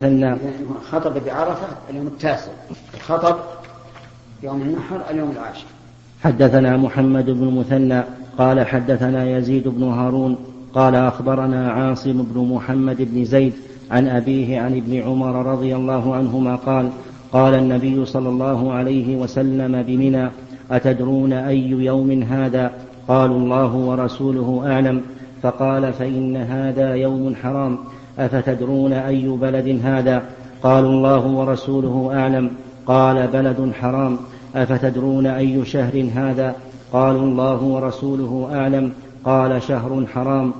ثنا خطب بعرفة اليوم التاسع. خطب يوم النحر اليوم العاشر. حدثنا محمد بن مثنى قال حدثنا يزيد بن هارون قال أخبرنا عاصم بن محمد بن زيد عن أبيه عن ابن عمر رضي الله عنهما قال قال النبي صلى الله عليه وسلم بمنى أتدرون أي يوم هذا؟ قالوا الله ورسوله أعلم. فقال فإن هذا يوم حرام. أفتدرون أي بلد هذا؟ قالوا الله ورسوله أعلم. قال بلد حرام. أفتدرون أي شهر هذا؟ قالوا الله ورسوله أعلم. قال شهر حرام.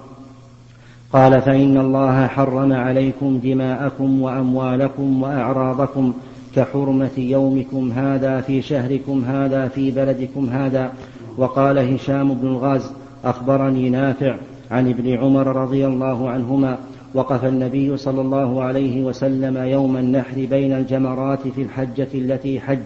قال فإن الله حرم عليكم دماءكم وأموالكم وأعراضكم كحرمة يومكم هذا في شهركم هذا في بلدكم هذا. وقال هشام بن الغاز أخبرني نافع عن ابن عمر رضي الله عنهما وقف النبي صلى الله عليه وسلم يوم النحر بين الجمرات في الحجة التي حج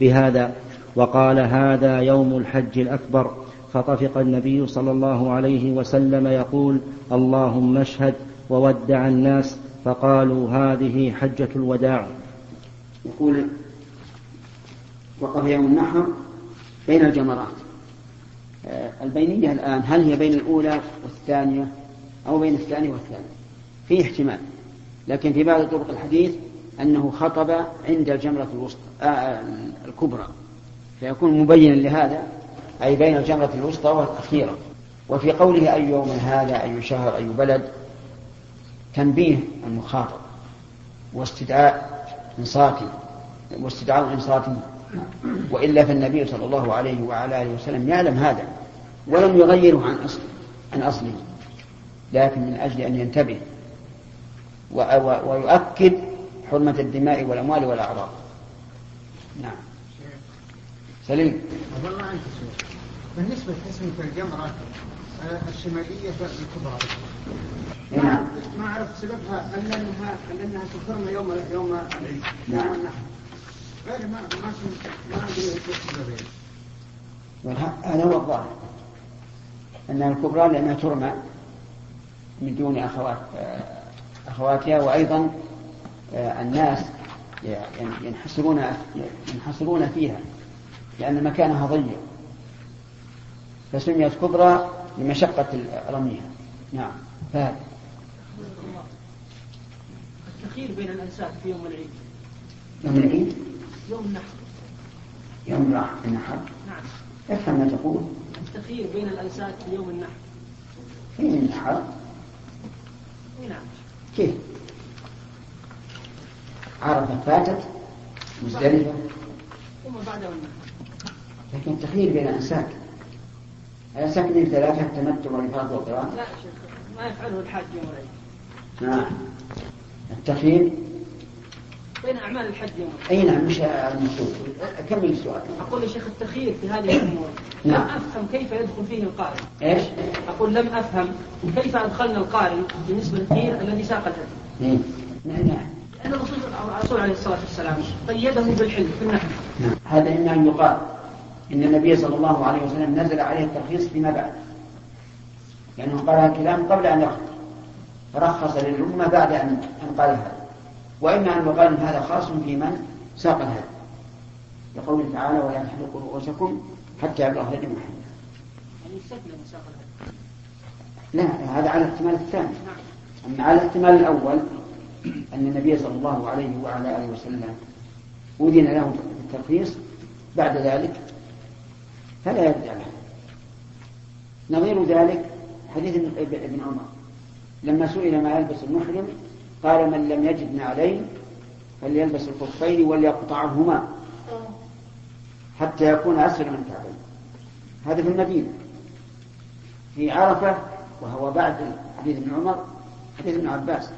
بهذا وقال هذا يوم الحج الأكبر. فطفق النبي صلى الله عليه وسلم يقول اللهم اشهد وودع الناس فقالوا هذه حجة الوداع يقول وقف يوم النحر بين الجمرات آه، البينية الآن هل هي بين الأولى والثانية أو بين الثانية والثالثة؟ فيه احتمال. لكن في بعض طرق الحديث أنه خطب عند الجمرة الوسطى آه, آه، الكبرى. فيكون مبينا لهذا أي بين الجمرة الوسطى والأخيرة. وفي قوله أي يوم هذا أي شهر أي بلد تنبيه المخاطب واستدعاء انصاته واستدعاء انصاته وإلا فالنبي صلى الله عليه وعلى آله وسلم يعلم هذا ولم يغيره عن اصله عن أصله. لكن من أجل أن ينتبه ويؤكد حرمة الدماء والأموال والأعراض. نعم. سليم. الله عنك بالنسبة لتسمية الجمرة آه، الشمالية الكبرى. نعم. ما أعرف سببها أنها أن أنها تكرم يوم يوم العيد؟ نعم. غير ما ما ما أدري إيش هذا هو الظاهر. أنها الكبرى لأنها ترمى من دون أخوات آه، أخواتها وأيضا آه، الناس ينحصرون ينحصرون فيها لأن مكانها ضيق. فسميت كبرى لمشقة رميها نعم فهد. التخيير بين الأنساب في يوم العيد. يوم العيد؟ يوم النحر. يوم النحر. نعم. افهم ما تقول؟ التخيير بين الأنساب في يوم النحر. فين النحر؟ نعم. كيف؟ عرفة فاتت مزدلفة. لكن التخيير بين أنساك. الأنساك من ثلاثة التمتع والإفاضة والقرآن؟ لا شيخ ما يفعله الحاج يوم نعم. التخيير بين أعمال الحج يوم أي نعم مش المقصود كمل السؤال. أقول يا شيخ التخيير في هذه الأمور. نعم. لم أفهم كيف يدخل فيه القارئ. إيش؟ أقول لم أفهم كيف أدخلنا القارئ بالنسبة للخير الذي ساق الهدي إيه. نعم نعم. لأن الرسول الرسول عليه الصلاة والسلام قيده بالحلم في النحل نعم. هذا إما أن يقال إن النبي صلى الله عليه وسلم نزل عليه الترخيص فيما بعد. لأنه قال الكلام قبل أن يخطب. فرخص للأمة بعد أن قال هذا. وإما أن يقال هذا خاص في من ساق الهدي لقوله تعالى ولا تحلقوا رؤوسكم حتى يبلغ هدي محمد. يعني يستثنى من ساق الهدي لا هذا على الاحتمال الثاني. أما على الاحتمال الأول أن النبي صلى الله عليه وعلى آله وسلم أذن له بالترخيص بعد ذلك فلا يرجع له. نظير ذلك حديث ابن عمر. لما سئل ما يلبس المحرم قال من لم يجد نعلين فليلبس الخفين وليقطعهما حتى يكون أسفل من الكعبين. هذا في المدينة. في عرفة وهو بعد حديث ابن عمر حديث ابن عباس.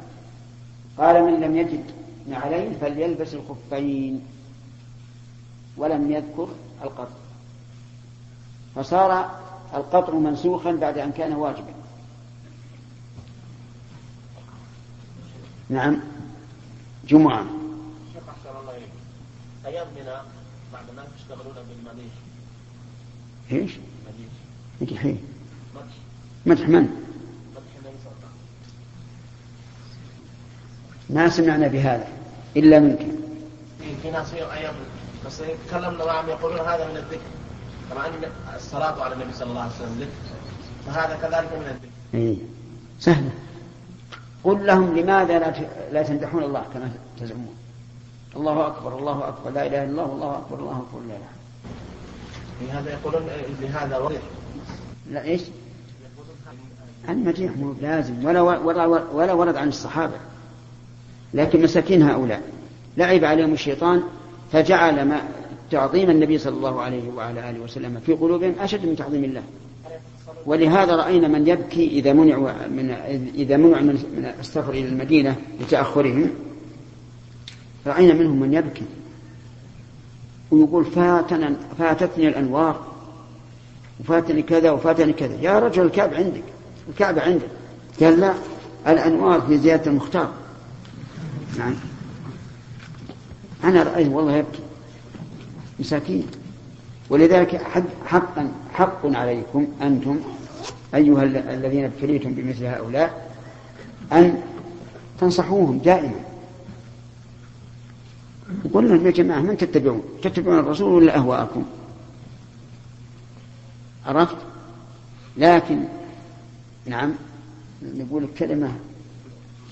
قال من لم يجد نعلين فليلبس الخفين ولم يذكر القطر فصار القطر منسوخا بعد أن كان واجبا. نعم. جمعة. شيخ أحسن الله إليك. أيام منى بعض الناس يشتغلون بالمديح. إيش؟ مديح. إيه؟ مدح. مدح من؟ مدح النبي صلى الله عليه وسلم ما سمعنا بهذا إلا منك. في ناس في أيام. بس تكلمنا معهم يقولون هذا من الذكر. كما ان الصلاة على النبي صلى الله عليه وسلم ذكر. فهذا كذلك من الذكر. إيه. سهلة قل لهم لماذا لا لا تمدحون الله كما تزعمون. الله أكبر الله أكبر لا إله إلا الله والله أكبر الله أكبر لا إله. في هذا يقولون لهذا لا إيش؟ المديح مو لازم ولا, ولا, ولا ورد عن الصحابة. لكن مساكين هؤلاء لعب عليهم الشيطان فجعل ما تعظيم النبي صلى الله عليه وعلى آله وسلم في قلوبهم أشد من تعظيم الله. ولهذا رأينا من يبكي إذا منع من إذا منع من السفر إلى المدينة لتأخرهم. رأينا منهم من يبكي. ويقول فاتنا فاتتني الأنوار وفاتني كذا وفاتني كذا. يا رجل الكعبة عندك الكعبة عندك. قال لا الأنوار في زيادة المختار. نعم. أنا رأيت والله يبكي. مساكين. ولذلك حق- حقا حق عليكم أنتم أيها ال- الذين ابتليتم بمثل هؤلاء أن تنصحوهم دائما. يقول لهم يا جماعة من تتبعون؟ تتبعون الرسول ولا أهواءكم؟ عرفت؟ لكن نعم نقول الكلمة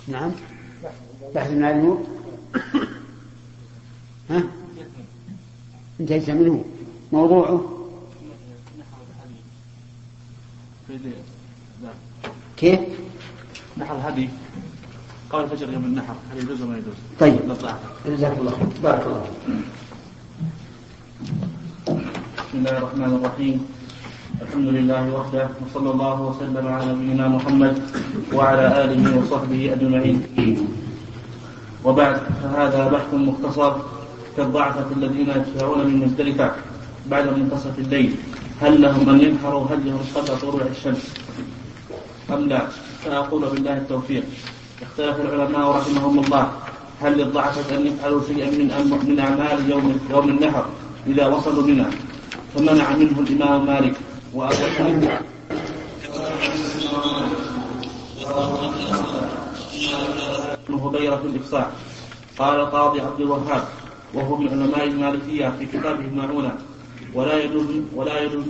نعم. بحث من النور؟ ها؟ انتهيت منه. موضوعه كيف نحر الهدي قبل الفجر يوم النحر هل يجوز ولا يجوز؟ طيب. جزاك الله خير. بارك الله. بسم الله الرحمن الرحيم الحمد لله وحده وصلى الله وسلم على نبينا محمد وعلى آله وصحبه أجمعين وبعد فهذا بحث مختصر كالضعفة الذين يدفعون من مزدلفة بعد منتصف الليل. هل لهم أن ينحروا هديهم قبل طلوع الشمس؟ أم لا؟ فأقول بالله التوفيق. اختلف العلماء رحمهم الله. هل للضعفة أن يفعلوا شيئا من من أعمال يوم يوم النحر إذا وصلوا بنا فمنع منه الإمام مالك. وأبو حنيفة هبيرة الإفصاح. قال القاضي عبد الوهاب وهو من علماء المالكية في كتابه المعونة. ولا يجوز ولا يجوز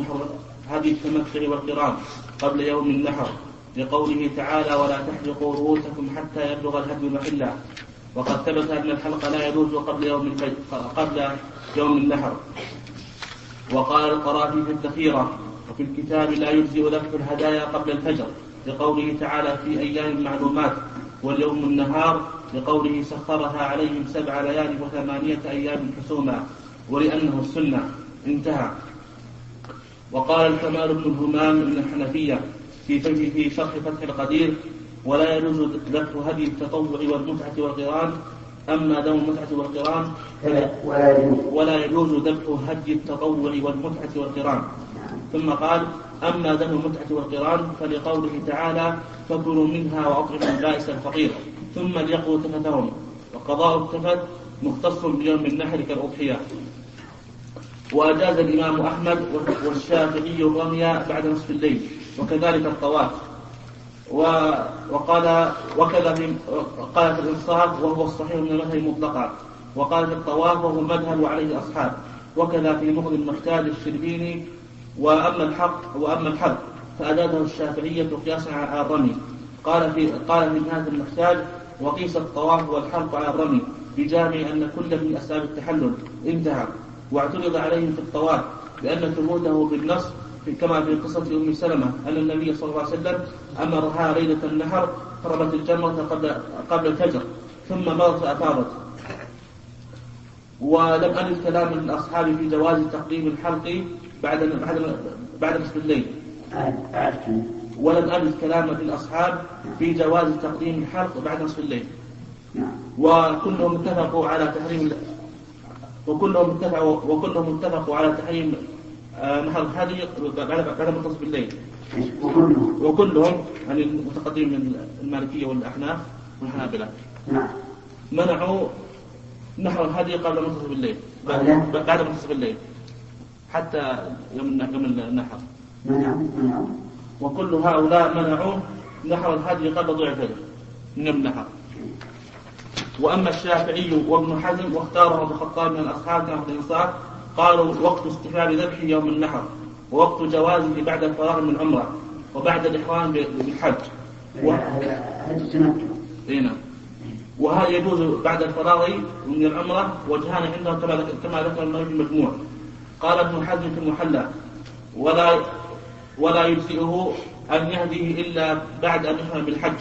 هدي التمتع والقران قبل يوم النحر لقوله تعالى ولا تحلقوا رؤوسكم حتى يبلغ الهدي محله وقد ثبت أن الحلق لا يجوز قبل يوم الفجر قبل يوم النحر. وقال القرافي في الذخيرة وفي الكتاب لا يجزئ ذبح الهدايا قبل الفجر لقوله تعالى في أيام معلومات واليوم النهار لقوله سخرها عليهم سبع ليال وثمانية أيام حسوما ولأنه السنة. انتهى. وقال الكمال بن الهمام من الحنفية في في شرح فتح القدير ولا يجوز ذبح هدي التطوع والمتعة والقران أما دم المتعة والقران ولا يجوز. ولا يجوز ذبح هدي التطوع والمتعة والقران. ثم قال أما دم المتعة والقران فلقوله تعالى فكلوا منها وأطعموا البائس الفقير. ثم ليقضوا تفتهم وقضاء التفت مختص بيوم النحر كالأضحية. وأجاز الإمام أحمد والشافعي الرمي بعد نصف الليل وكذلك الطواف. وقال وكذا قال في الإنصاف وهو الصحيح من المذهب مطلقا وقال في الطواف وهو المذهب وعليه الأصحاب وكذا في مغني المحتاج الشربيني وأما الحق وأما الحق فأجازه الشافعية قياسا على الرمي. قال في قال في نهاية المحتاج وقيس الطواف والحلق على الرمي بجامع أن كل من أسباب التحلل انتهى. واعترض عليه في الطواف لأن ثبوته بالنص كما في قصة أم سلمة أن النبي صلى الله عليه وسلم أمرها ليلة النحر فرمت الجمرة قبل قبل الفجر ثم مضت فأفاضت ولم أجد كلام الأصحاب في جواز تقديم الحلق بعد بعد بعد نصف الليل. ولم أجد كلام الأصحاب في جواز تقديم الحلق بعد نصف الليل. نعم. وكلهم اتفقوا على تحريم وكلهم اتفقوا وكلهم اتفقوا على تحريم آه، نحر الهدي بعد بعد منتصف الليل وكله وكلهم يعني المتقدمين من المالكية والأحناف والحنابلة. نعم. منعوا نحر الهدي قبل منتصف الليل بعد, منتصف الليل حتى يوم يوم النحر. منعوا منعوا. وكل هؤلاء منعوا نحر الهدي قبل الفجر من يوم النحر. وأما الشافعي وابن حزم واختاره أبو الخطاب من الأصحاب كما في الإنصاف قالوا وقت استحباب ذبحه يوم النحر ووقت جوازه بعد الفراغ من عمرة وبعد الإحرام بالحج. هذا التمتع اي نعم. وهذا يجوز بعد الفراغ من العمرة وجهان عندهم كما كما ذكر النووي في المجموع. قال ابن حزم في المحلى ولا ولا يجزئه أن يهديه إلا بعد أن يحرم بالحج.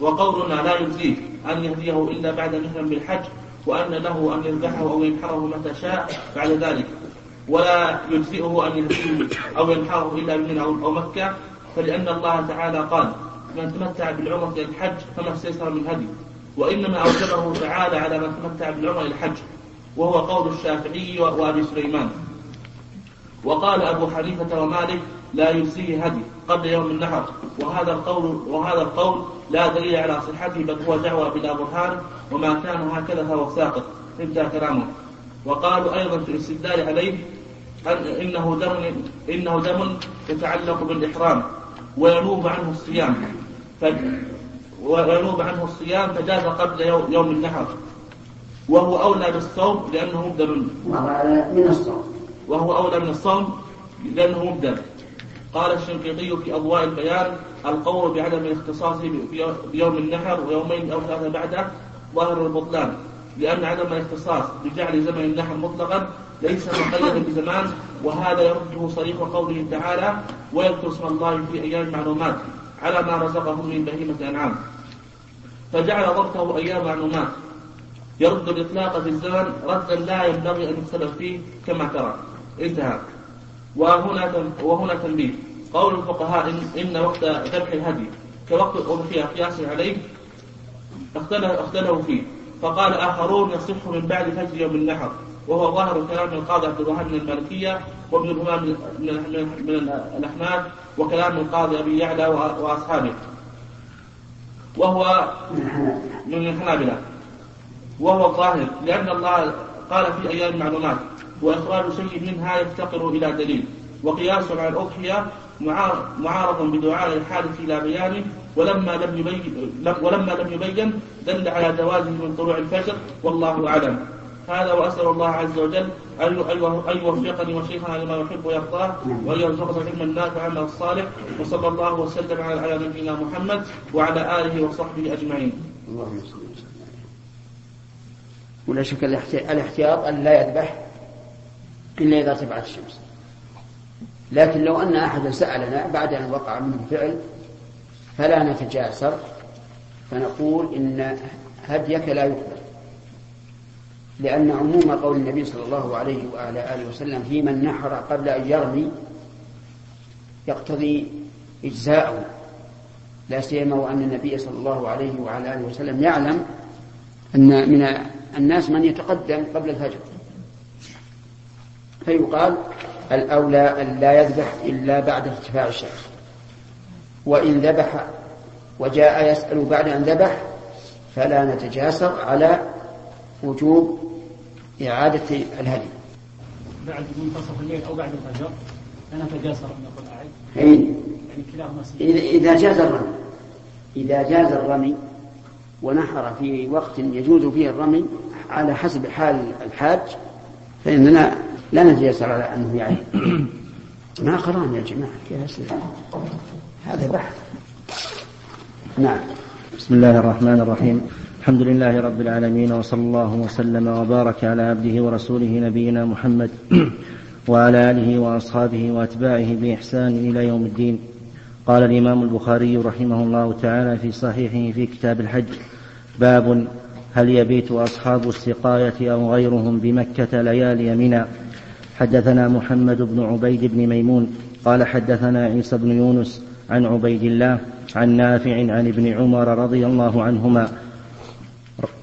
وقولنا لا يجزيه أن يهديه إلا بعد يحرم بالحج وأن له أن يذبحه أو ينحره متى شاء بعد ذلك. ولا يجزئه أن يهديه أو ينحره إلا بمنى أو مكة. فلأن الله تعالى قال من تمتع بالعمرة إلى الحج فما استيسر من هدي وإنما أوجبه تعالى على من تمتع بالعمرة إلى الحج. وهو قول الشافعي وأبي سليمان. وقال أبو حنيفة ومالك لا يجزيه هدي قبل يوم النحر. وهذا القول وهذا القول لا دليل على صحته بل هو دعوى بلا برهان وما كان هكذا فهو ساقط. انتهى كلامه. وقالوا أيضا في الاستدلال عليه أن إنه دم إنه دم يتعلق بالإحرام وينوب عنه الصيام. ف وينوب عنه الصيام فجاز قبل يوم النحر. وهو أولى بالصوم لأنه مبدل. من الصوم. وهو أولى من الصوم لأنه مبدل. قال الشنقيطي في أضواء البيان القول بعدم الاختصاص بيوم النحر ويومين أو ثلاثة بعده ظاهر البطلان لأن عدم الاختصاص بجعل زمن النحر مطلقا ليس مقيدا بزمان وهذا يرده صريح قوله تعالى ويذكر اسم الله في أيام معلومات على ما رزقهم من بهيمة الأنعام فجعل ضبطه أيام معلومات. يرد الإطلاق في الزمن ردا لا ينبغي أن يختلف فيه كما ترى. انتهى. وهنا وهنا تنبيه. قول الفقهاء إن, إن وقت ذبح الهدي كوقت الأضحية قياس عليه اختلفوا فيه. فقال آخرون يصح من بعد فجر يوم النحر وهو ظاهر كلام القاضي عبد الوهاب من المالكية وابن الهمام من, الأحناف وكلام القاضي أبي يعلى وأصحابه. وهو من الحنابلة. وهو الظاهر لأن الله قال في أيام معلومات وإخراج شيء منها يفتقر إلى دليل وقياس على الأضحية معارض بدعاء الحادث إلى بيانه ولما لم يبين ولما لم يبين دل على جوازه من طلوع الفجر والله أعلم هذا وأسأل الله عز وجل أن يوفقني وشيخنا لما يحب ويرضاه وأن يرزقنا العلم النافع عمل الصالح وصلى الله وسلم على نبينا محمد وعلى آله وصحبه أجمعين. اللهم صل وسلم. ولا شك الاحتياط أن لا يذبح إلا إذا ارتفعت الشمس. لكن لو أن أحدا سألنا بعد أن وقع منه فعل فلا نتجاسر فنقول إن هديك لا يقبل. لأن عموم قول النبي صلى الله عليه وعلى آله وسلم في من نحر قبل أن يرمي يقتضي إجزاءه. لا سيما وأن النبي صلى الله عليه وعلى آله وسلم يعلم أن من الناس من يتقدم قبل الفجر. فيقال الأولى أن لا يذبح إلا بعد ارتفاع الشمس. وإن ذبح وجاء يسأل بعد أن ذبح فلا نتجاسر على وجوب إعادة الهدي. بعد منتصف الليل أو بعد الفجر لا نتجاسر أن نقول أعد. يعني كلاهما إذا جاز الرمي. إذا جاز الرمي ونحر في وقت يجوز فيه الرمي على حسب حال الحاج فإننا لا نتيسر على أنه يعني ما قران يا جماعة كيف هذا بحث. نعم. بسم الله الرحمن الرحيم. الحمد لله رب العالمين وصلى الله وسلم وبارك على عبده ورسوله نبينا محمد وعلى آله وأصحابه وأتباعه بإحسان إلى يوم الدين. قال الإمام البخاري رحمه الله تعالى في صحيحه في كتاب الحج باب هل يبيت أصحاب السقاية أو غيرهم بمكة ليالي منى حدثنا محمد بن عبيد بن ميمون قال حدثنا عيسى بن يونس عن عبيد الله عن نافع عن ابن عمر رضي الله عنهما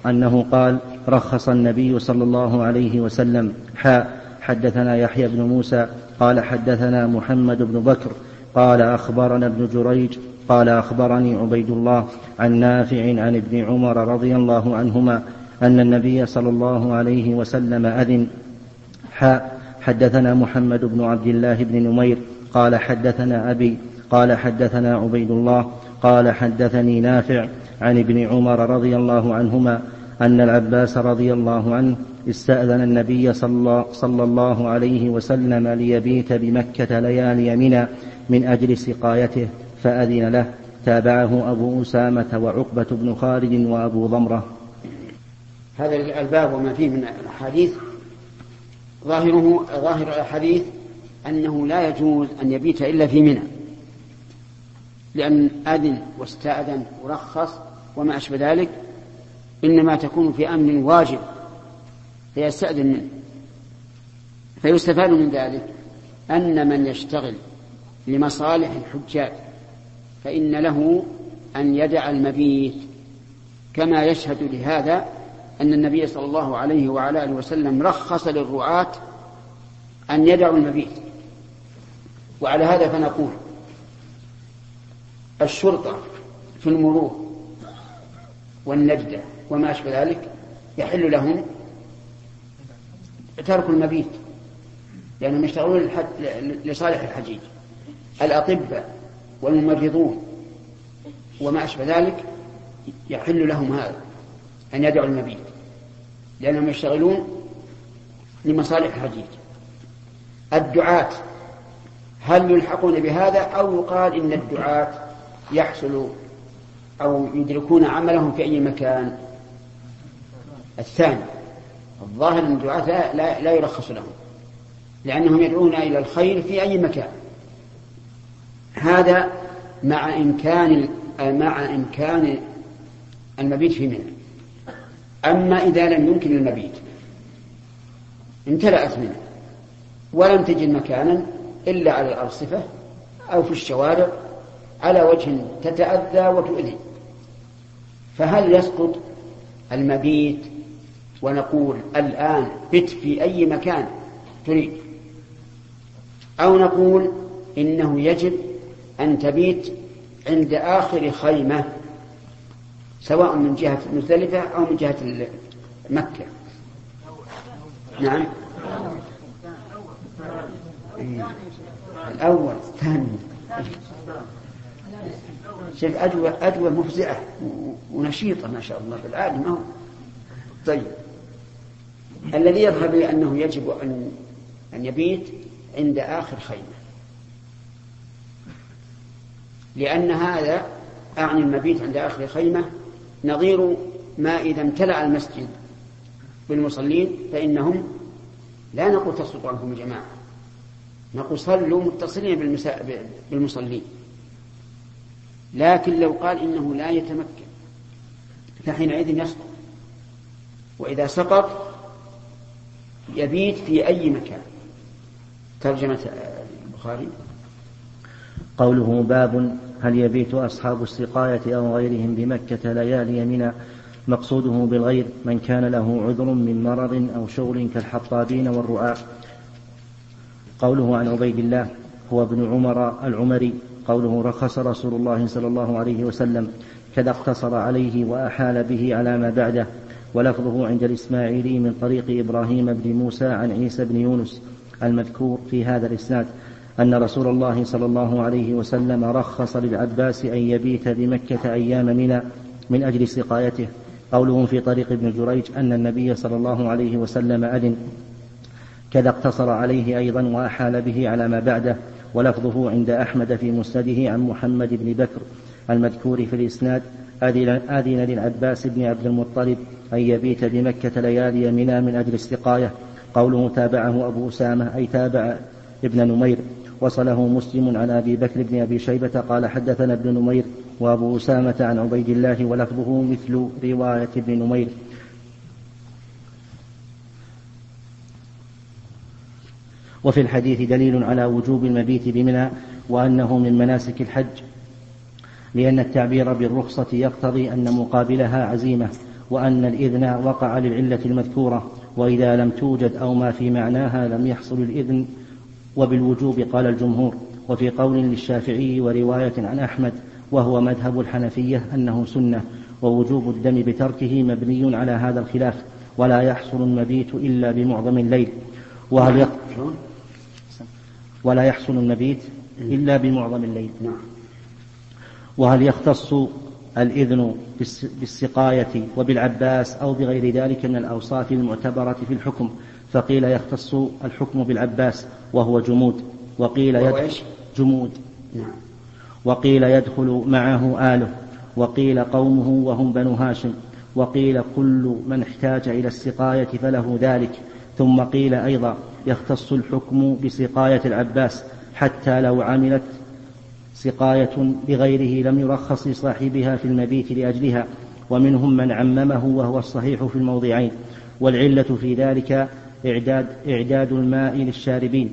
أنه قال رخص النبي صلى الله عليه وسلم حاء. حدثنا يحيى بن موسى قال حدثنا محمد بن بكر قال أخبرنا ابن جريج قال أخبرني عبيد الله عن نافع عن ابن عمر رضي الله عنهما أن النبي صلى الله عليه وسلم أذن حاء. حدثنا محمد بن عبد الله بن نمير قال حدثنا أبي قال حدثنا عبيد الله قال حدثني نافع عن ابن عمر رضي الله عنهما أن العباس رضي الله عنه استأذن النبي صلى الله عليه وسلم ليبيت بمكة ليالي منى من أجل سقايته فأذن له. تابعه أبو أسامة وعقبة بن خالد وأبو ضمرة. هذا الباب وما فيه من الأحاديث ظاهره ظاهر الأحاديث أنه لا يجوز أن يبيت إلا في منى. لأن أذن واستأذن ورخص وما أشبه ذلك إنما تكون في أمر واجب فيستأذن منه. فيستفاد من ذلك أن من يشتغل لمصالح الحجاج فإن له أن يدع المبيت كما يشهد لهذا أن النبي صلى الله عليه وعلى آله وسلم رخص للرعاة أن يدعوا المبيت. وعلى هذا فنقول الشرطة في المرور والنجدة وما أشبه ذلك يحل لهم ترك المبيت لأنهم يشتغلون لصالح الحجيج. الأطباء والممرضون وما أشبه ذلك يحل لهم هذا أن يدعوا المبيت. لأنهم يشتغلون لمصالح الحجيج الدعاة هل يلحقون بهذا أو يقال إن الدعاة يحصل أو يدركون عملهم في أي مكان؟ الثاني الظاهر أن الدعاة لا, لا, يرخص لهم لأنهم يدعون إلى الخير في أي مكان. هذا مع إمكان مع إمكان المبيت في منى أما إذا لم يمكن المبيت. امتلأت منه. ولم تجد مكانا إلا على الأرصفة أو في الشوارع على وجه تتأذى وتؤذي. فهل يسقط المبيت ونقول الآن بت في أي مكان تريد؟ أو نقول إنه يجب أن تبيت عند آخر خيمة سواء من جهة مزدلفة أو من جهة مكة. نعم. الأول الثاني. شوف أدوى أدوى مفزعة ونشيطة ما شاء الله بالعادة ما هو؟ طيب. الذي يظهر لي أنه يجب أن أن يبيت عند آخر خيمة. لأن هذا أعني المبيت عند آخر خيمة نظير ما إذا امتلأ المسجد بالمصلين فإنهم لا نقول تسقط عنهم الجماعة نقول صلوا متصلين بالمصلين. لكن لو قال إنه لا يتمكن فحينئذ يسقط وإذا سقط يبيت في أي مكان. ترجمة البخاري. قوله باب هل يبيت أصحاب السقاية أو غيرهم بمكة ليالي منى؟ مقصوده بالغير من كان له عذر من مرض أو شغل كالحطابين والرعاة قوله عن عبيد الله هو ابن عمر العمري. قوله رخص رسول الله صلى الله عليه وسلم كذا اقتصر عليه وأحال به على ما بعده. ولفظه عند الإسماعيلي من طريق إبراهيم بن موسى عن عيسى بن يونس المذكور في هذا الإسناد. أن رسول الله صلى الله عليه وسلم رخص للعباس أن يبيت بمكة أيام منى من أجل سقايته. قوله في طريق ابن جريج أن النبي صلى الله عليه وسلم أذن. كذا اقتصر عليه أيضا وأحال به على ما بعده ولفظه عند أحمد في مسنده عن محمد بن بكر المذكور في الإسناد أذن للعباس بن عبد المطلب أن يبيت بمكة ليالي منى من أجل السقاية قوله تابعه أبو أسامة أي تابع ابن نمير. وصله مسلم عن أبي بكر بن أبي شيبة قال حدثنا ابن نمير وأبو أسامة عن عبيد الله ولفظه مثل رواية ابن نمير. وفي الحديث دليل على وجوب المبيت بمنى وأنه من مناسك الحج لأن التعبير بالرخصة يقتضي أن مقابلها عزيمة وأن الإذن وقع للعلة المذكورة وإذا لم توجد أو ما في معناها لم يحصل الإذن وبالوجوب قال الجمهور وفي قول للشافعي ورواية عن أحمد وهو مذهب الحنفية أنه سنة ووجوب الدم بتركه مبني على هذا الخلاف ولا يحصل المبيت إلا بمعظم الليل. وهل ولا يحصل المبيت إلا بمعظم الليل. وهل يختص الإذن بالسقاية وبالعباس أو بغير ذلك من الأوصاف المعتبرة في الحكم؟ فقيل يختص الحكم بالعباس وهو جمود. وقيل يدخل جمود. نعم. وقيل يدخل معه آله. وقيل قومه وهم بنو هاشم. وقيل كل من احتاج إلى السقاية فله ذلك. ثم قيل أيضا يختص الحكم بسقاية العباس حتى لو عملت سقاية بغيره لم يرخص لصاحبها في المبيت لأجلها. ومنهم من عممه وهو الصحيح في الموضعين. والعلة في ذلك إعداد, إعداد الماء للشاربين.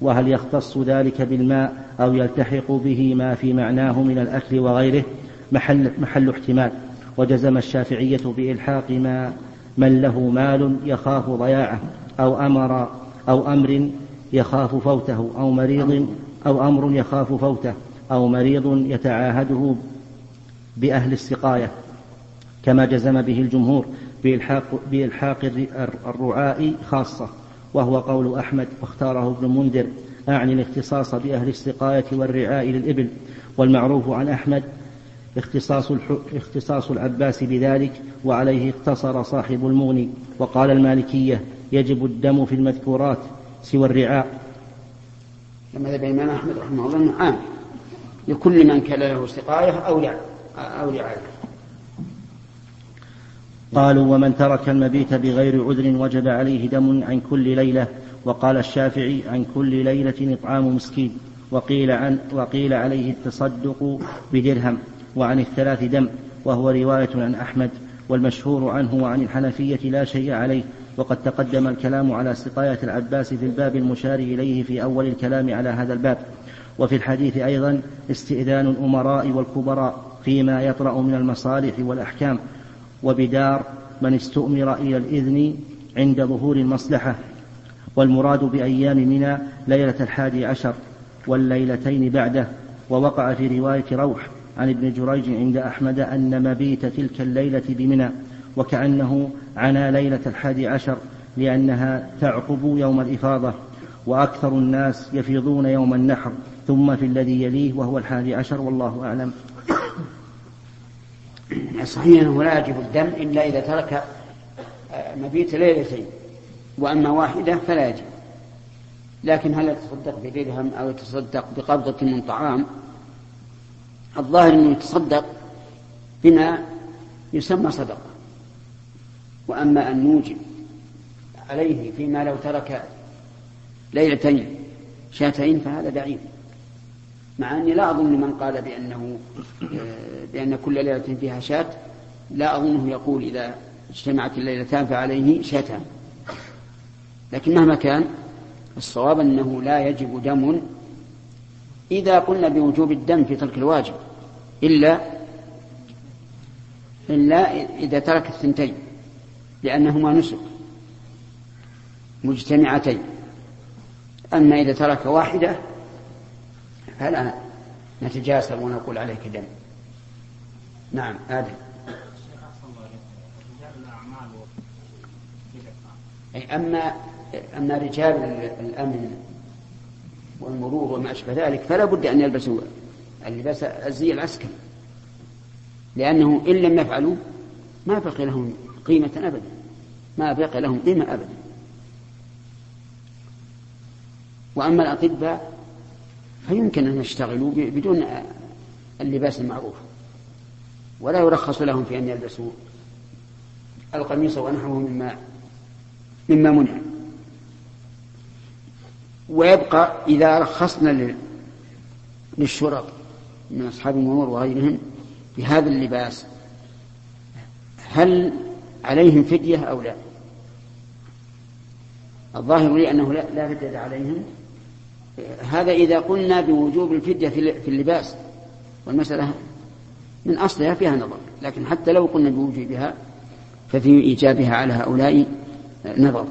وهل يختص ذلك بالماء أو يلتحق به ما في معناه من الأكل وغيره؟ محل, محل احتمال. وجزم الشافعية بإلحاق ما من له مال يخاف ضياعه أو أمر أو أمر يخاف فوته أو مريض أو أمر يخاف فوته أو مريض يتعاهده بأهل السقاية. كما جزم به الجمهور بإلحاق, بإلحاق الرعاء خاصة وهو قول أحمد واختاره ابن منذر أعني الاختصاص بأهل السقاية والرعاء للإبل. والمعروف عن أحمد اختصاص, اختصاص العباس بذلك وعليه اقتصر صاحب المغني وقال المالكية يجب الدم في المذكورات سوى الرعاء. كما ذهب الإمام أحمد رحمه الله عام لكل من كان له سقاية أو رعاية قالوا ومن ترك المبيت بغير عذر وجب عليه دم عن كل ليلة وقال الشافعي عن كل ليلة إطعام مسكين وقيل, عن وقيل عليه التصدق بدرهم وعن الثلاث دم وهو رواية عن أحمد والمشهور عنه وعن الحنفية لا شيء عليه وقد تقدم الكلام على سقاية العباس في الباب المشار إليه في أول الكلام على هذا الباب. وفي الحديث أيضا استئذان الأمراء والكبراء فيما يطرأ من المصالح والأحكام. وبدار من استؤمر إلى الإذن عند ظهور المصلحة والمراد بأيام منى ليلة الحادي عشر والليلتين بعده. ووقع في رواية روح عن ابن جريج عند أحمد أن مبيت تلك الليلة بمنى وكأنه عنا ليلة الحادي عشر لأنها تعقب يوم الإفاضة وأكثر الناس يفيضون يوم النحر ثم في الذي يليه وهو الحادي عشر والله أعلم. صحيح أنه لا يجب الدم إلا إذا ترك مبيت ليلتين وأما واحدة فلا يجب. لكن هل يتصدق بدرهم أو يتصدق بقبضة من طعام؟ الظاهر أنه يتصدق بما يسمى صدقة. وأما أن نوجب عليه فيما لو ترك ليلتين شاتين فهذا بعيد مع أني لا أظن من قال بأنه بأن كل ليلة فيها شاة لا أظنه يقول إذا اجتمعت الليلتان فعليه شاتان لكن مهما كان الصواب أنه لا يجب دم إذا قلنا بوجوب الدم في ترك الواجب إلا إلا إذا ترك الثنتين لأنهما نسك مجتمعتين. أما إذا ترك واحدة فلا نتجاسر ونقول عليك دم. نعم آدم. أي أما أما رجال الأمن والمرور وما أشبه ذلك فلا بد أن يلبسوا اللباس الزي العسكري. لأنه إن لم يفعلوا ما بقي لهم قيمة أبدا. ما بقي لهم قيمة أبدا. وأما الأطباء فيمكن أن يشتغلوا بدون اللباس المعروف. ولا يرخص لهم في أن يلبسوا القميص ونحوه مما مما منع. ويبقى إذا رخصنا للشرط من أصحاب المرور وغيرهم بهذا اللباس هل عليهم فدية أو لا؟ الظاهر لي أنه لا فدية عليهم. هذا إذا قلنا بوجوب الفدية في اللباس والمسألة من أصلها فيها نظر لكن حتى لو قلنا بوجوبها ففي إيجابها على هؤلاء نظر.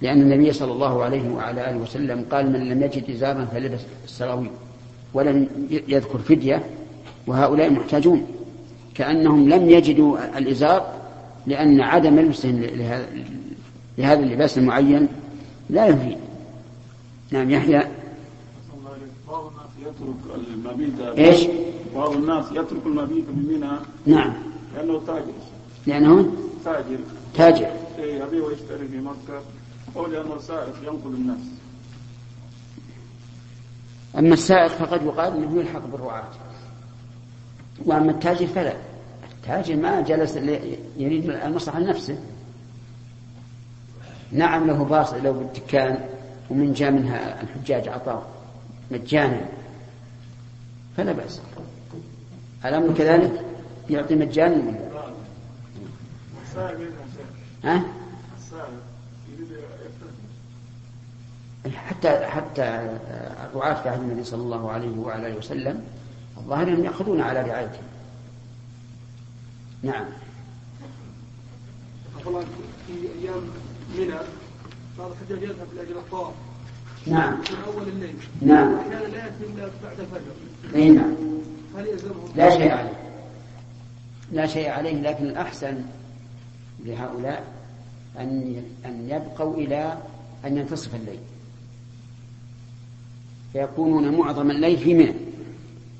لأن النبي صلى الله عليه وعلى آله وسلم قال من لم يجد إزارا فلبس السراويل ولم يذكر فدية وهؤلاء محتاجون. كأنهم لم يجدوا الإزار لأن عدم لبسهم لهذا اللباس المعين لا يفيد نعم يحيى. يترك المبيت إيش؟ بعض الناس يترك المبيت بمنى نعم. لأنه تاجر. لأنه تاجر. تاجر. إيه يبيع ويشتري في مكة. أو لأنه سائق ينقل الناس. أما السائق فقد يقال أنه يلحق بالرعاة. وأما التاجر فلا. التاجر ما جلس يريد المصلحة لنفسه. نعم له باص له بالدكان ومن جاء منها الحجاج عطاه مجانا فلا بأس الأمر كذلك يعطي مجانا ولا ها؟ حتى حتى الرعاة في عهد النبي صلى الله عليه وعلى آله وسلم الظاهر أنهم يأخذون على رعايته. نعم. في أيام منى بعض الحجاج يذهب لأجل الطواف. نعم. من أول الليل. نعم. واحيانا لا ياتي إلا بعد الفجر. أي نعم. هل يلزمهم؟ لا شيء عليه. لا شيء عليه لكن الأحسن لهؤلاء أن أن يبقوا إلى أن ينتصف الليل. فيكونون معظم الليل في منى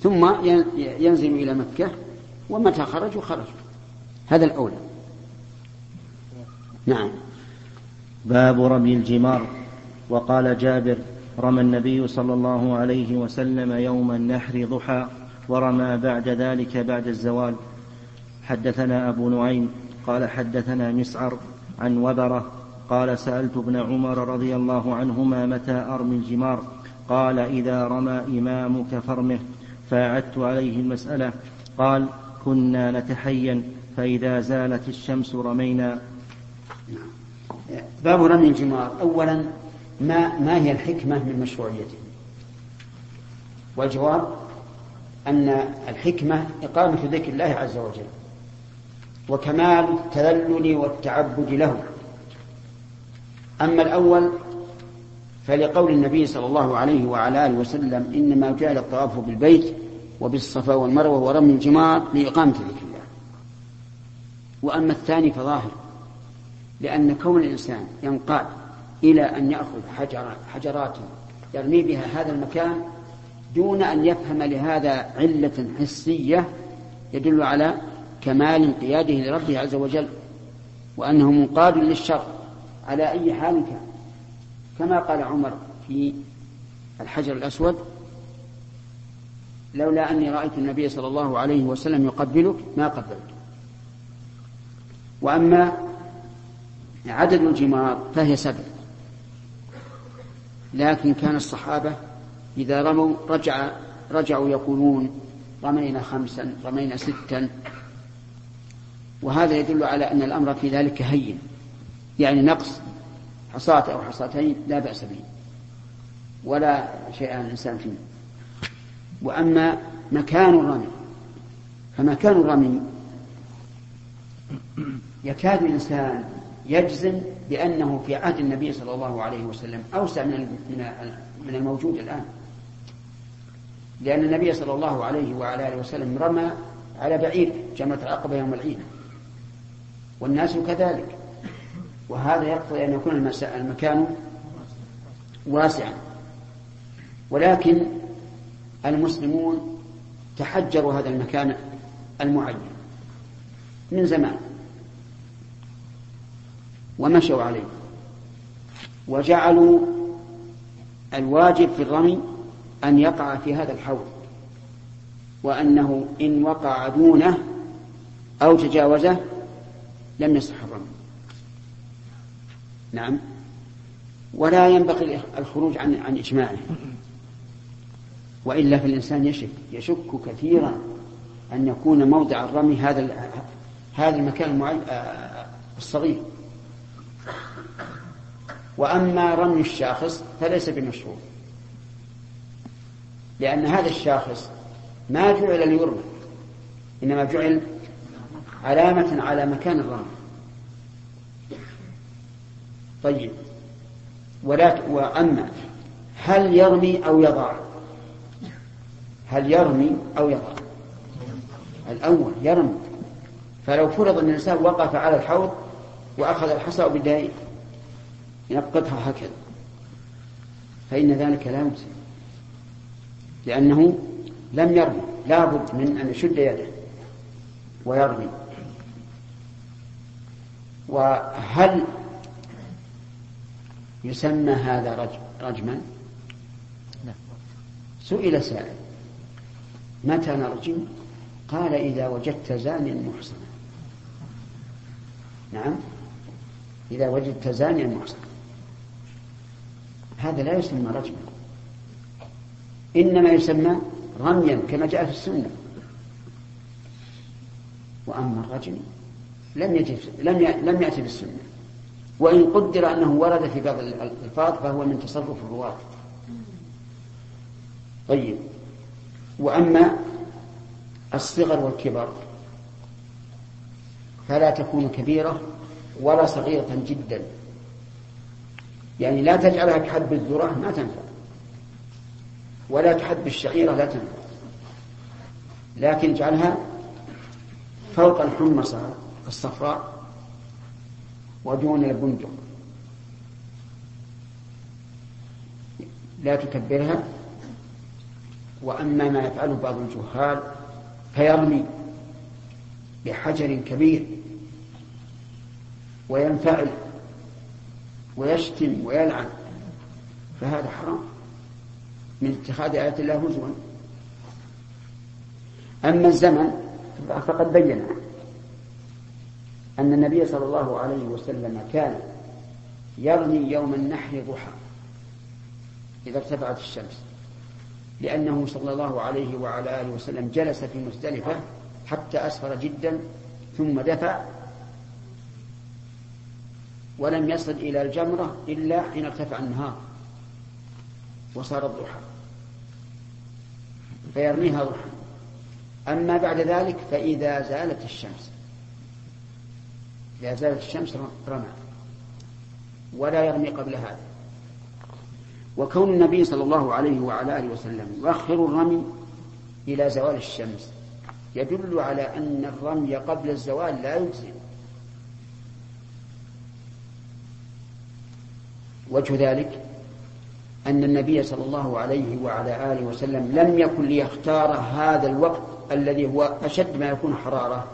ثم ينزل إلى مكة ومتى خرجوا خرجوا هذا الأولى نعم باب رمي الجمار. وقال جابر رمى النبي صلى الله عليه وسلم يوم النحر ضحى ورمى بعد ذلك بعد الزوال. حدثنا أبو نعيم قال حدثنا مسعر عن وبرة قال سألت ابن عمر رضي الله عنهما متى أرمي الجمار. قال إذا رمى إمامك فرمه فأعدت عليه المسألة. قال كنا نتحين فإذا زالت الشمس رمينا. باب رمي الجمار. أولا ما ما هي الحكمة من مشروعيته؟ والجواب أن الحكمة إقامة ذكر الله عز وجل وكمال التذلل والتعبد له. أما الأول فلقول النبي صلى الله عليه وعلى آله وسلم إنما جعل الطواف بالبيت وبالصفا والمروة ورمي الجمار لإقامة ذكر الله. وأما الثاني فظاهر. لأن كون الإنسان ينقاد إلى أن يأخذ حجر حجرات يرمي بها هذا المكان دون أن يفهم لهذا علة حسية يدل على كمال انقياده لربه عز وجل وأنه منقاد للشر على أي حال كان. كما قال عمر في الحجر الأسود لولا أني رأيت النبي صلى الله عليه وسلم يقبلك ما قبلت. وأما عدد الجمار فهي سبع. لكن كان الصحابة إذا رموا رجع رجعوا يقولون رمينا خمسا رمينا ستا. وهذا يدل على أن الأمر في ذلك هين. يعني نقص حصاة أو حصاتين لا بأس به. ولا شيء على الإنسان فيه. وأما مكان الرمي فمكان الرمي يكاد الإنسان يجزم بأنه في عهد النبي صلى الله عليه وسلم أوسع من من الموجود الآن. لأن النبي صلى الله عليه وعلى آله وسلم رمى على بعير جمرة العقبة يوم العيد. والناس كذلك. وهذا يقتضي أن يكون المكان واسعا. ولكن المسلمون تحجروا هذا المكان المعين من زمان. ومشوا عليه. وجعلوا الواجب في الرمي أن يقع في هذا الحوض وأنه إن وقع دونه أو تجاوزه لم يصح الرمي. نعم. ولا ينبغي الخروج عن عن إجماعه. وإلا فالإنسان يشك يشك كثيرا أن يكون موضع الرمي هذا هذا المكان المعين آه، الصغير. وأما رمي الشاخص فليس بمشروع. لأن هذا الشاخص ما جعل ليرمى إنما جعل علامة على مكان الرمي. طيب ولا وأما هل يرمي أو يضع؟ هل يرمي أو يضع؟ الأول يرمي. فلو فرض أن الإنسان وقف على الحوض وأخذ الحصى وبدأ ينقضها هكذا. فإن ذلك لا يمسك لأنه لم يرمي لابد من أن يشد يده ويرمي. وهل يسمى هذا رجم رجما؟ سئل سائل. متى نرجم؟ قال إذا وجدت زانيا محصنا. نعم. إذا وجدت زانيا محصنا. هذا لا يسمى رجما إنما يسمى رميا كما جاء في السنة. وأما الرجم لم يجد لم لم يأتي بالسنة وإن قدر أنه ورد في بعض الألفاظ فهو من تصرف الرواة. طيب. وأما الصغر والكبر فلا تكون كبيرة ولا صغيرة جدا. يعني لا تجعلها كحب الذرة ما تنفع. ولا كحب الشعيرة لا تنفع. لكن اجعلها فوق الحمصة الصفراء ودون البندق. لا تكبرها. وأما ما يفعله بعض الجهال فيرمي بحجر كبير وينفعل ويشتم ويلعن فهذا حرام. من اتخاذ آيات الله هزوا. أما الزمن فقد بين أن النبي صلى الله عليه وسلم كان يرمي يوم النحر ضحى إذا ارتفعت الشمس لأنه صلى الله عليه وعلى آله وسلم جلس في مزدلفة حتى أسفر جدا ثم دفع ولم يصل إلى الجمرة إلا حين ارتفع النهار وصار الضحى فيرميها ضحى. أما بعد ذلك فإذا زالت الشمس إذا زالت الشمس رمى ولا يرمي قبل هذا. وكون النبي صلى الله عليه وعلى آله وسلم يؤخر الرمي إلى زوال الشمس يدل على أن الرمي قبل الزوال لا يجزي. وجه ذلك أن النبي صلى الله عليه وعلى آله وسلم لم يكن ليختار هذا الوقت الذي هو أشد ما يكون حرارة.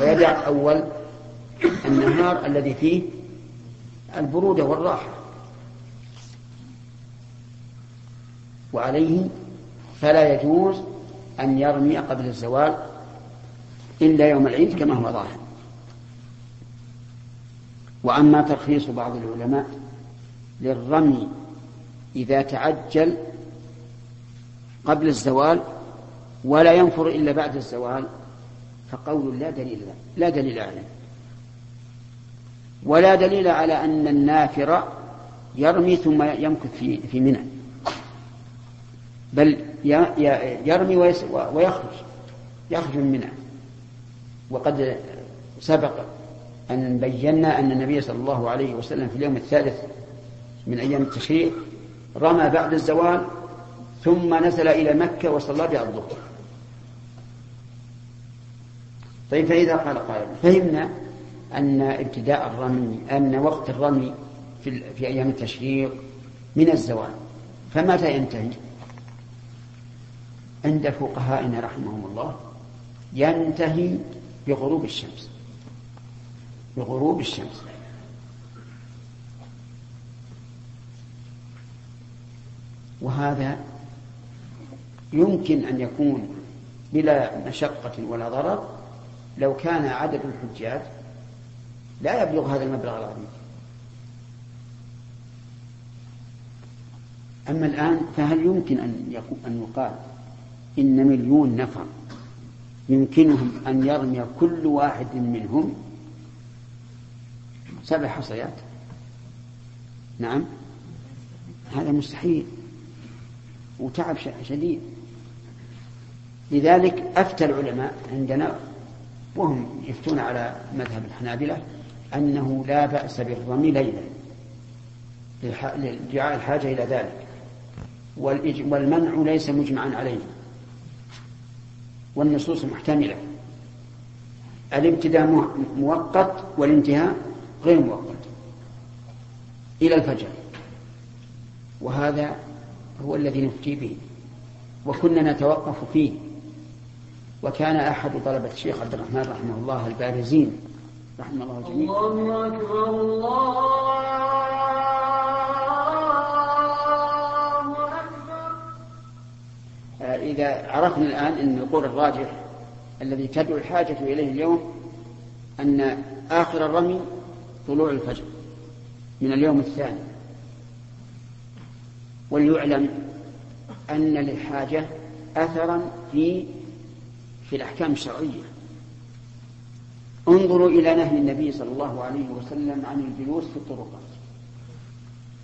ويدع أول النهار الذي فيه البرودة والراحة. وعليه فلا يجوز أن يرمي قبل الزوال إلا يوم العيد كما هو ظاهر. وأما ترخيص بعض العلماء للرمي إذا تعجل قبل الزوال ولا ينفر إلا بعد الزوال فقول لا دليل لا دليل عليه. ولا دليل على أن النافر يرمي ثم يمكث في في منى. بل يرمي ويخرج يخرج من منى. وقد سبق أن بينا أن النبي صلى الله عليه وسلم في اليوم الثالث من أيام التشريق رمى بعد الزوال ثم نزل إلى مكة وصلى بها الظهر طيب فإذا قال قائل فهمنا أن ابتداء الرمي أن وقت الرمي في, في أيام التشريق من الزوال. فمتى ينتهي؟ عند فقهائنا رحمهم الله ينتهي بغروب الشمس. بغروب الشمس. وهذا يمكن أن يكون بلا مشقة ولا ضرر لو كان عدد الحجاج لا يبلغ هذا المبلغ العظيم أما الآن فهل يمكن أن أن يقال إن مليون نفر يمكنهم أن يرمي كل واحد منهم سبع حصيات. نعم. هذا مستحيل. وتعب شديد. لذلك أفتى العلماء عندنا وهم يفتون على مذهب الحنابلة أنه لا بأس بالرمي ليلا. لدعاء الحاجة إلى ذلك. والمنع ليس مجمعا عليه. والنصوص محتملة. الابتداء مؤقت والانتهاء غير مؤقت إلى الفجر. وهذا هو الذي نفتي به وكنا نتوقف فيه. وكان أحد طلبة الشيخ عبد الرحمن رحمه الله البارزين. رحمه الله الجميع الله أكبر الله أكبر. إذا عرفنا الآن أن القول الراجح الذي تدعو الحاجة إليه اليوم أن آخر الرمي طلوع الفجر من اليوم الثاني. وليعلم أن للحاجة أثرا في في الأحكام الشرعية. انظروا إلى نهي النبي صلى الله عليه وسلم عن الجلوس في الطرقات.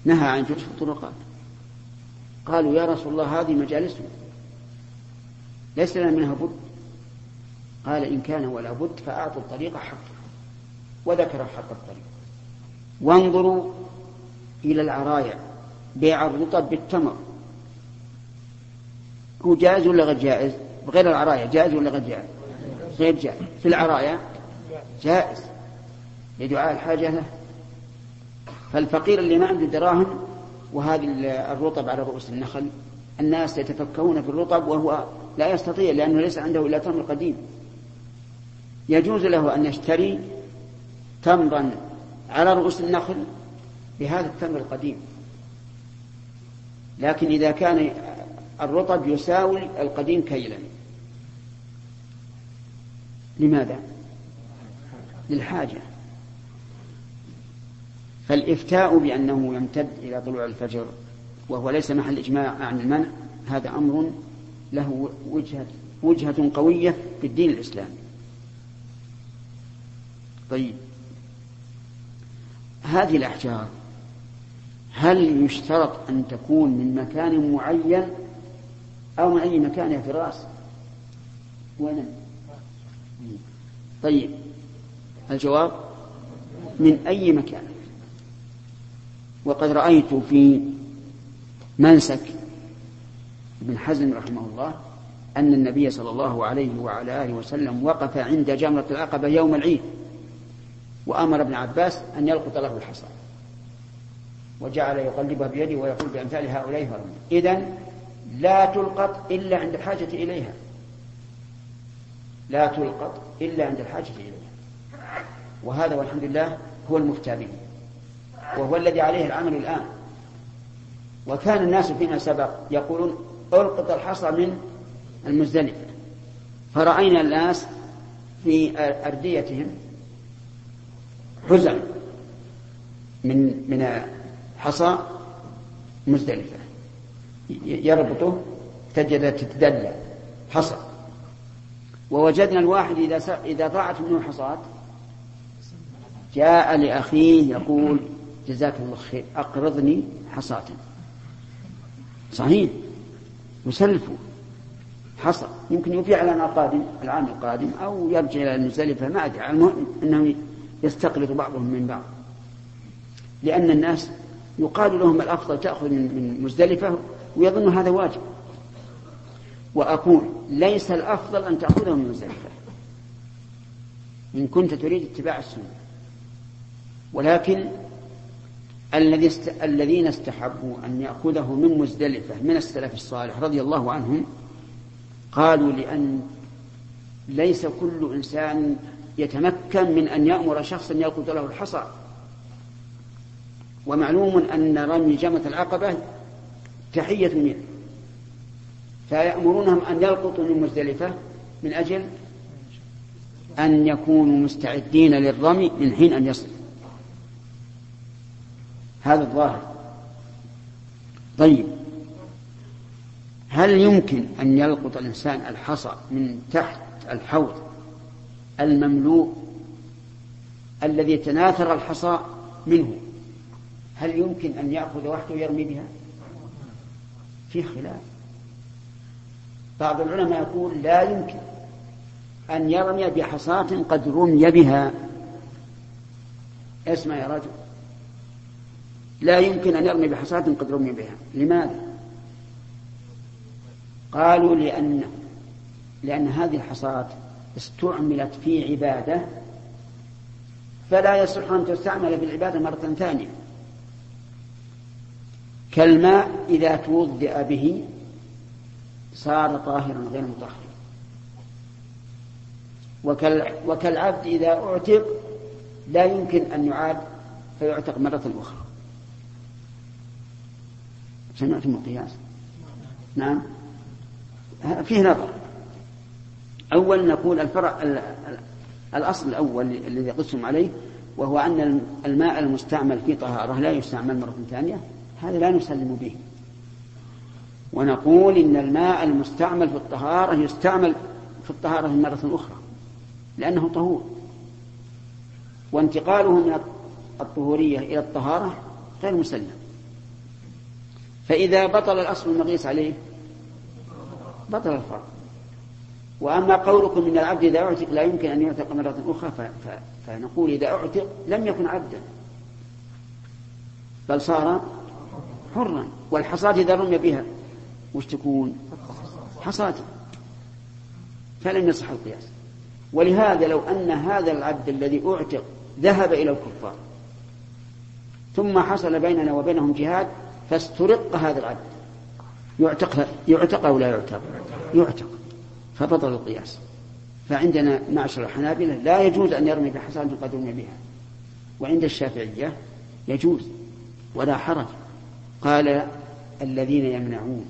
نهى عن الجلوس في الطرقات. قالوا يا رسول الله هذه مجالسنا. ليس لنا منها بد. قال إن كان ولا بد فأعطوا الطريق حقه. وذكر حق الطريق. وانظروا إلى العرايا بيع الرطب بالتمر. هو جائز ولا غير جائز؟ بغير العرايا جائز ولا غير جائز؟ غير جائز. في العرايا جائز. لدعاء الحاجة له. فالفقير اللي ما عنده دراهم وهذه الرطب على رؤوس النخل الناس يتفكهون في الرطب وهو لا يستطيع لأنه ليس عنده إلا تمر قديم. يجوز له أن يشتري تمرا على رؤوس النخل بهذا التمر القديم. لكن إذا كان الرطب يساوي القديم كيلا. لماذا؟ للحاجة. فالإفتاء بأنه يمتد إلى طلوع الفجر وهو ليس محل إجماع عن المنع هذا أمر له وجهة وجهة قوية في الدين الإسلامي. طيب. هذه الأحجار هل يشترط أن تكون من مكان معين أو من أي مكان يا فراس وين طيب الجواب من أي مكان؟ وقد رأيت في منسك ابن حزم رحمه الله أن النبي صلى الله عليه وعلى آله وسلم وقف عند جمرة العقبة يوم العيد. وأمر ابن عباس أن يلقط له الحصى وجعل يقلبها بيده ويقول بأمثال هؤلاء فرمي إذا لا تلقط إلا عند الحاجة إليها. لا تلقط إلا عند الحاجة إليها. وهذا والحمد لله هو المفتى به وهو الذي عليه العمل الآن. وكان الناس فيما سبق يقولون ألقط الحصى من المزدلفة. فرأينا الناس في أرديتهم حزم من من حصى مزدلفة. يربطه تجد تتدلى حصى. ووجدنا الواحد إذا إذا ضاعت منه حصاة جاء لأخيه يقول جزاك الله خير أقرضني حصاة. صحيح. يسلفه حصى. يمكن يبيع لنا قادم العام القادم أو يرجع إلى المزدلفة ما أدري. المهم أنه يستقلط بعضهم من بعض. لأن الناس يقال لهم الأفضل تأخذ من مزدلفة ويظن هذا واجب. وأقول ليس الأفضل أن تأخذه من مزدلفة. إن كنت تريد اتباع السنة. ولكن الذي. الذين استحبوا أن يأخذه من مزدلفة من السلف الصالح رضي الله عنهم قالوا لأن ليس كل إنسان يتمكن من أن يأمر شخصا يلقط له الحصى ومعلوم أن رمي جمة العقبة تحية منه فيأمرونهم أن يلقطوا من مزدلفة من أجل أن يكونوا مستعدين للرمي من حين أن يصل. هذا الظاهر. طيب. هل يمكن أن يلقط الإنسان الحصى من تحت الحوض المملوء الذي يتناثر الحصى منه هل يمكن أن يأخذ وحده ويرمي بها؟ في خلاف. بعض العلماء يقول لا يمكن أن يرمي بحصاة قد رمي بها. اسمع يا رجل؟ لا يمكن أن يرمي بحصاة قد رمي بها. لماذا؟ قالوا لأن لأن هذه الحصاة استعملت في عبادة فلا يصح أن تستعمل بالعبادة مرة ثانية. كالماء إذا توضئ به صار طاهرا غير مطهر. وكال وكالعبد إذا أعتق لا يمكن أن يعاد فيعتق مرة أخرى. سمعتم القياس؟ نعم. فيه نظر. أول نقول الفرع الأصل الأول الذي قسم عليه وهو أن الماء المستعمل في طهارة لا يستعمل مرة ثانية هذا لا نسلم به. ونقول إن الماء المستعمل في الطهارة يستعمل في الطهارة مرة أخرى لأنه طهور. وانتقاله من الطهورية إلى الطهارة غير مسلم. فإذا بطل الأصل المقيس عليه بطل الفرق وأما قولكم إن العبد إذا أعتق لا يمكن أن يعتق مرة أخرى فنقول إذا أعتق لم يكن عبدا. بل صار حرا. والحصاة إذا رمي بها وش تكون؟ حصاة فلم يصح القياس. ولهذا لو أن هذا العبد الذي أعتق ذهب إلى الكفار ثم حصل بيننا وبينهم جهاد فاسترق هذا العبد. يعتق يعتق أو لا يعتق؟ يعتق. فبطل القياس. فعندنا معشر الحنابلة لا يجوز أن يرمي بحصاة قد رمي بها. وعند الشافعية يجوز ولا حرج. قال الذين يمنعون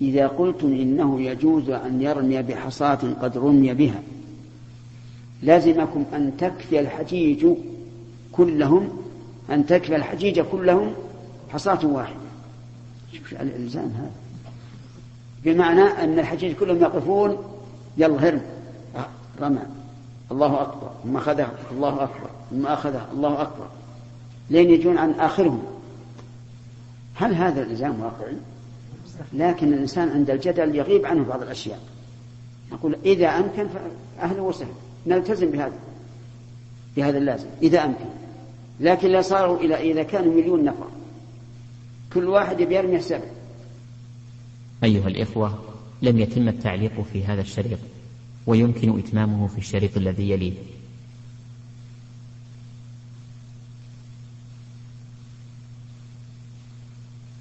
إذا قلتم إنه يجوز أن يرمي بحصاة قد رمي بها لازمكم أن تكفي الحجيج كلهم أن تكفي الحجيج كلهم حصاة واحدة. شوف الإلزام هذا. بمعنى أن الحجيج كلهم يقفون يلا هرم آه، رمى. الله أكبر. ثم أخذها. الله أكبر. ثم أخذها. الله أكبر. لين يجون عن آخرهم. هل هذا الإلزام واقعي؟ لكن الإنسان عند الجدل يغيب عنه بعض الأشياء. نقول إذا أمكن فأهلا وسهلا نلتزم بهذا. بهذا اللازم. إذا أمكن. لكن لا صاروا إلى إذا كانوا مليون نفر. كل واحد يرمي سبع أيها الإخوة لم يتم التعليق في هذا الشريط ويمكن إتمامه في الشريط الذي يليه.